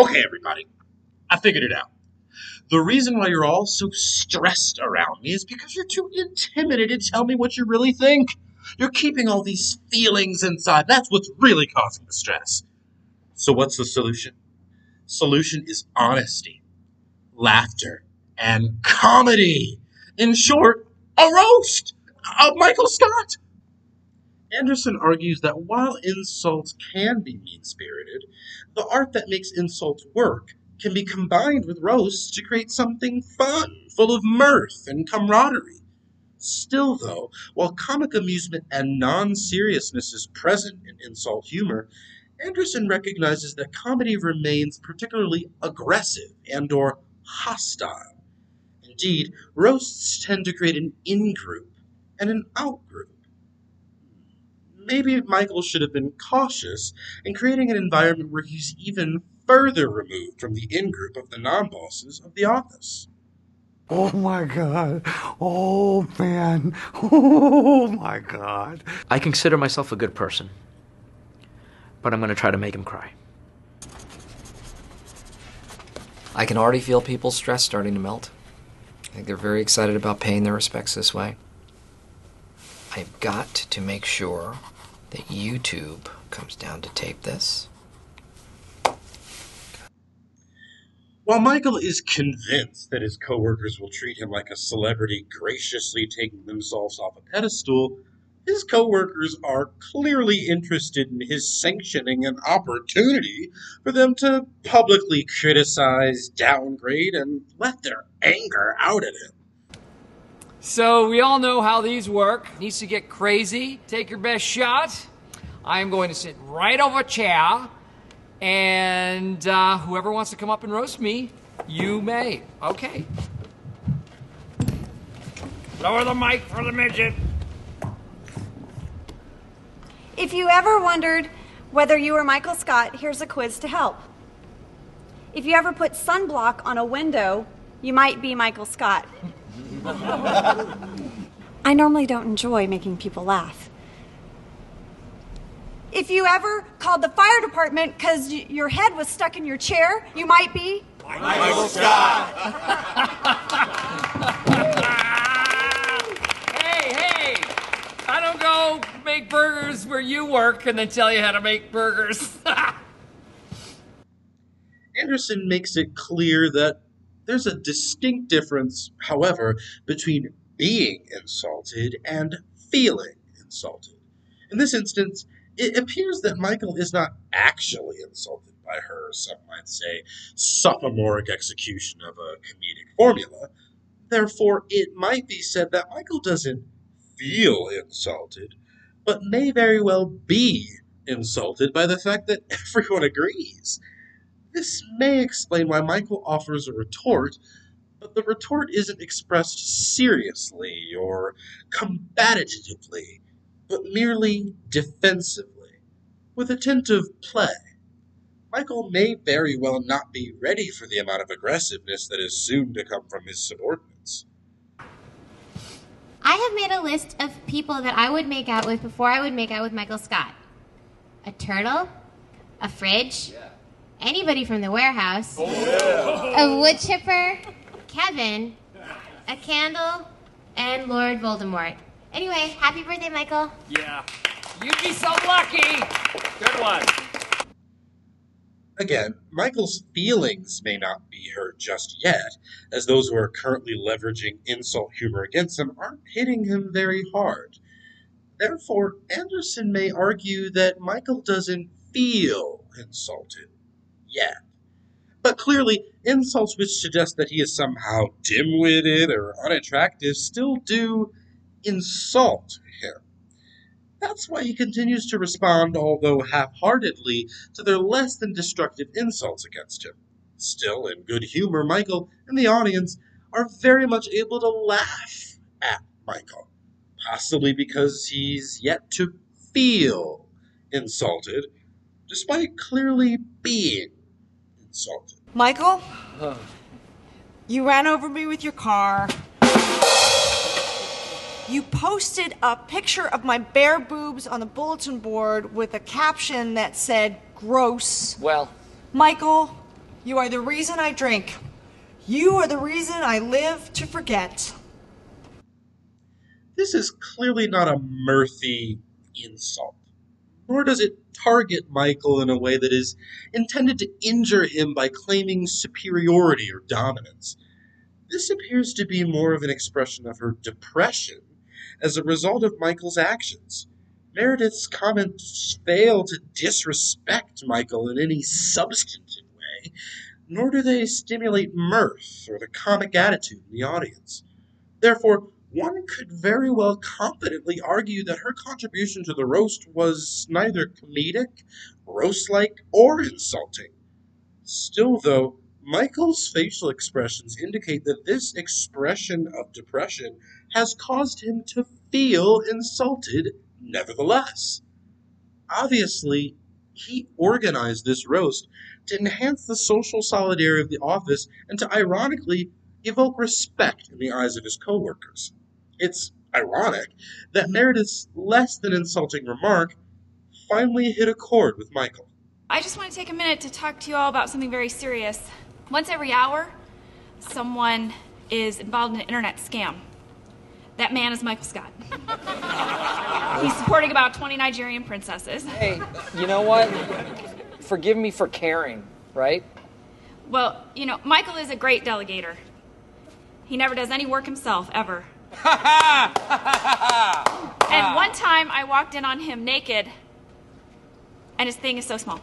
Okay, everybody, I figured it out. The reason why you're all so stressed around me is because you're too intimidated to tell me what you really think. You're keeping all these feelings inside. That's what's really causing the stress. So, what's the solution? Solution is honesty, laughter, and comedy. In short, a roast of Michael Scott. Anderson argues that while insults can be mean spirited, the art that makes insults work can be combined with roasts to create something fun, full of mirth and camaraderie. Still, though, while comic amusement and non seriousness is present in insult humor, Anderson recognizes that comedy remains particularly aggressive and or hostile. Indeed, roasts tend to create an in-group and an out-group. Maybe Michael should have been cautious in creating an environment where he's even further removed from the in-group of the non-bosses of the office. Oh my god. Oh man. Oh my god. I consider myself a good person, but I'm going to try to make him cry. I can already feel people's stress starting to melt. I think they're very excited about paying their respects this way. I've got to make sure that YouTube comes down to tape this. While Michael is convinced that his coworkers will treat him like a celebrity graciously taking themselves off a pedestal, his coworkers are clearly interested in his sanctioning an opportunity for them to publicly criticize, downgrade, and let their anger out at him. So we all know how these work. Needs to get crazy. Take your best shot. I am going to sit right over a chair, and uh, whoever wants to come up and roast me, you may. Okay. Lower the mic for the midget. If you ever wondered whether you were Michael Scott, here's a quiz to help. If you ever put sunblock on a window, you might be Michael Scott. I normally don't enjoy making people laugh. If you ever called the fire department because y- your head was stuck in your chair, you might be. Michael Scott. Hey, hey! I don't go make burgers where you work and then tell you how to make burgers. Anderson makes it clear that there's a distinct difference, however, between being insulted and feeling insulted. In this instance, it appears that Michael is not actually insulted by her, some might say, sophomoric execution of a comedic formula. Therefore, it might be said that Michael doesn't feel insulted, but may very well be insulted by the fact that everyone agrees. This may explain why Michael offers a retort, but the retort isn't expressed seriously or combatively, but merely defensively, with a tint of play. Michael may very well not be ready for the amount of aggressiveness that is soon to come from his subordinates. I have made a list of people that I would make out with before I would make out with Michael Scott. A turtle, a fridge, anybody from the warehouse, oh, a wood chipper, Kevin, a candle, and Lord Voldemort. Anyway, happy birthday, Michael. yeah. You'd be so lucky. Good one. Again, Michael's feelings may not be hurt just yet, as those who are currently leveraging insult humor against him aren't hitting him very hard. Therefore, Anderson may argue that Michael doesn't feel insulted yet. But clearly, insults which suggest that he is somehow dim witted or unattractive still do insult him. That's why he continues to respond, although half heartedly, to their less than destructive insults against him. Still, in good humor, Michael and the audience are very much able to laugh at Michael, possibly because he's yet to feel insulted, despite clearly being insulted. Michael, you ran over me with your car. You posted a picture of my bare boobs on the bulletin board with a caption that said gross. Well, Michael, You are the reason I drink. You are the reason I live to forget. This is clearly not a mirthy insult, nor does it target Michael in a way that is intended to injure him by claiming superiority or dominance. This appears to be more of an expression of her depression as a result of Michael's actions. Meredith's comments fail to disrespect Michael in any substantive way, nor do they stimulate mirth or the comic attitude in the audience. Therefore, one could very well confidently argue that her contribution to the roast was neither comedic, roast like, or insulting. Still, though, Michael's facial expressions indicate that this expression of depression has caused him to feel insulted nevertheless. Obviously, he organized this roast to enhance the social solidarity of the office and to ironically evoke respect in the eyes of his coworkers. It's ironic that mm-hmm. Meredith's less than insulting remark finally hit a chord with Michael. I just want to take a minute to talk to you all about something very serious. Once every hour, someone is involved in an internet scam. That man is Michael Scott. He's supporting about 20 Nigerian princesses. Hey, you know what? Forgive me for caring, right? Well, you know, Michael is a great delegator. He never does any work himself, ever. and one time I walked in on him naked, and his thing is so small.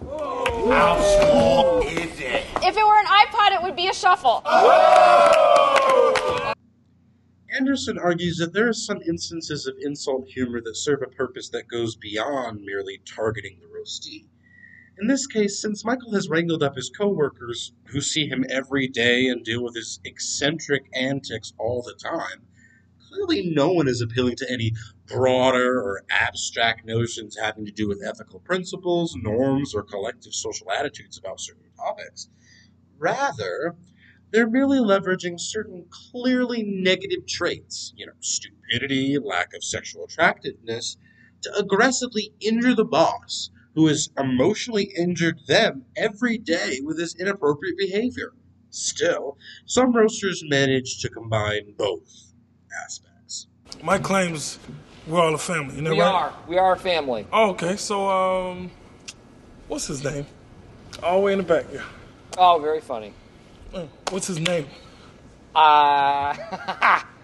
How small is it? If it were an iPod, it would be a shuffle. Anderson argues that there are some instances of insult humor that serve a purpose that goes beyond merely targeting the roastee. In this case, since Michael has wrangled up his coworkers, who see him every day and deal with his eccentric antics all the time, clearly no one is appealing to any broader or abstract notions having to do with ethical principles, norms, or collective social attitudes about certain topics. Rather, they're merely leveraging certain clearly negative traits, you know, stupidity, lack of sexual attractiveness, to aggressively injure the boss who has emotionally injured them every day with his inappropriate behavior. Still, some roasters manage to combine both aspects. My claims we're all a family, you know we right? are. We are a family. Oh, okay. So, um, what's his name? All the way in the back, yeah. Oh, very funny. Uh, What's his name? Uh,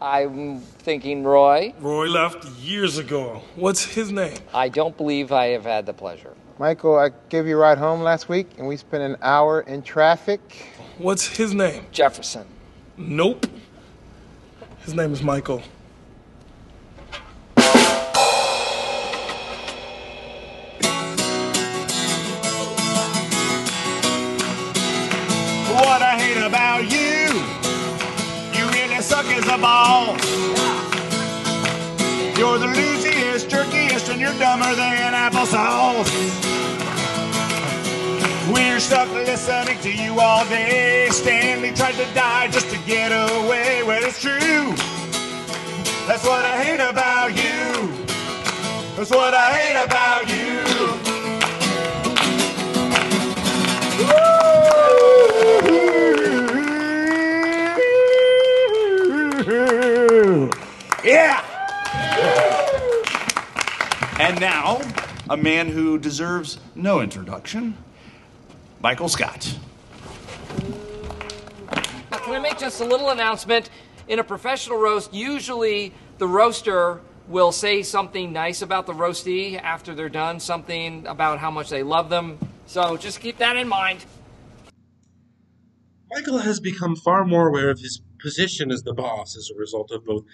I'm thinking Roy. Roy left years ago. What's his name? I don't believe I have had the pleasure. Michael, I gave you a ride home last week, and we spent an hour in traffic. What's his name? Jefferson. Nope. His name is Michael. The loosiest, jerkiest, and you're dumber than applesauce. We're stuck listening to you all day. Stanley tried to die just to get away. Well, it's true. That's what I hate about you. That's what I hate about you. Now, a man who deserves no introduction Michael Scott. Now, can I make just a little announcement? In a professional roast, usually the roaster will say something nice about the roastee after they're done, something about how much they love them. So just keep that in mind. Michael has become far more aware of his position as the boss as a result of both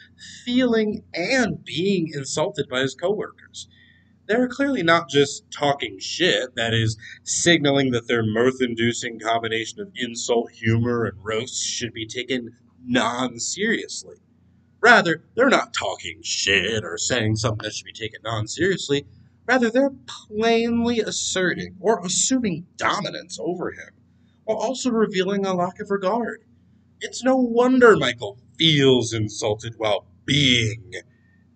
feeling and being insulted by his coworkers. They're clearly not just talking shit, that is, signaling that their mirth inducing combination of insult, humor, and roast should be taken non seriously. Rather, they're not talking shit or saying something that should be taken non seriously. Rather, they're plainly asserting or assuming dominance over him, while also revealing a lack of regard. It's no wonder Michael feels insulted while being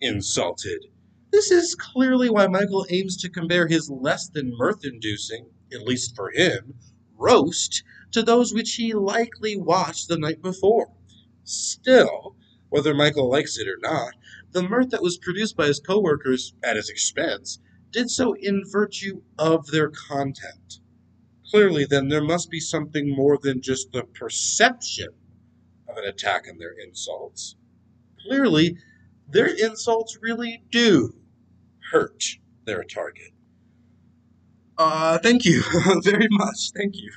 insulted. This is clearly why Michael aims to compare his less than mirth inducing, at least for him, roast to those which he likely watched the night before. Still, whether Michael likes it or not, the mirth that was produced by his coworkers at his expense did so in virtue of their content. Clearly, then, there must be something more than just the perception of an attack on their insults. Clearly, their insults really do hurt their target. Uh, thank you very much. Thank you.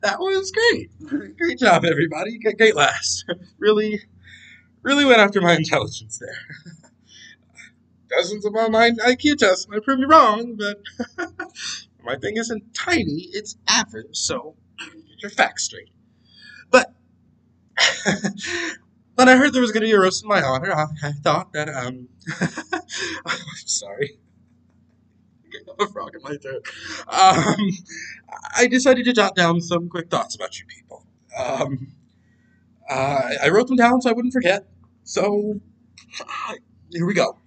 That was great. Great job, everybody. Great last. really, really went after my intelligence there. Dozens of online IQ tests might prove me wrong, but my thing isn't tiny, it's average, so get your facts straight. But when I heard there was going to be a roast in my honor, I, I thought that, um, I'm sorry. a frog in my throat. Um, I decided to jot down some quick thoughts about you people. Um, uh, I wrote them down so I wouldn't forget. So, here we go.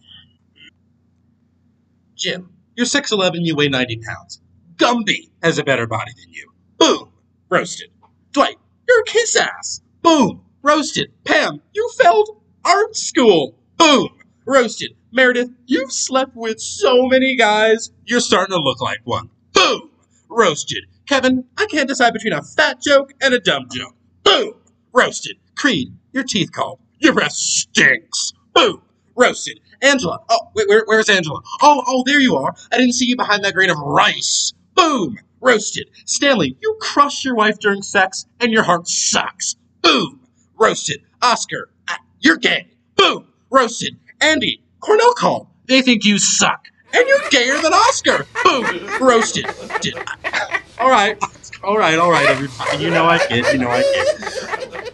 Jim, you're 6'11, you weigh 90 pounds. Gumby has a better body than you. Boom, roasted. Dwight, you're a kiss ass. Boom, roasted. Pam, you failed art school. Boom, roasted. Meredith, you've slept with so many guys, you're starting to look like one. Boom, roasted. Kevin, I can't decide between a fat joke and a dumb joke. Boom, roasted. Creed, your teeth called. Your breath stinks. Boom, roasted. Angela, oh, wait, where, where's Angela? Oh, oh, there you are. I didn't see you behind that grain of rice. Boom, roasted. Stanley, you crushed your wife during sex and your heart sucks. Boom, roasted. Oscar, ah, you're gay. Boom, roasted. Andy, Cornell called. They think you suck. And you're gayer than Oscar. Boom, roasted. All right, all right, all right, everybody. You know I kid. You know I kid.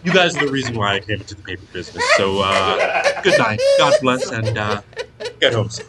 You guys are the reason why I came into the paper business. So, uh, good night. God bless, and uh, get home safe.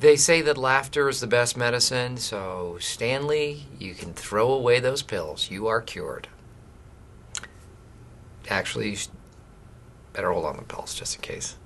They say that laughter is the best medicine, so Stanley, you can throw away those pills. You are cured. Actually, you better hold on the pills just in case.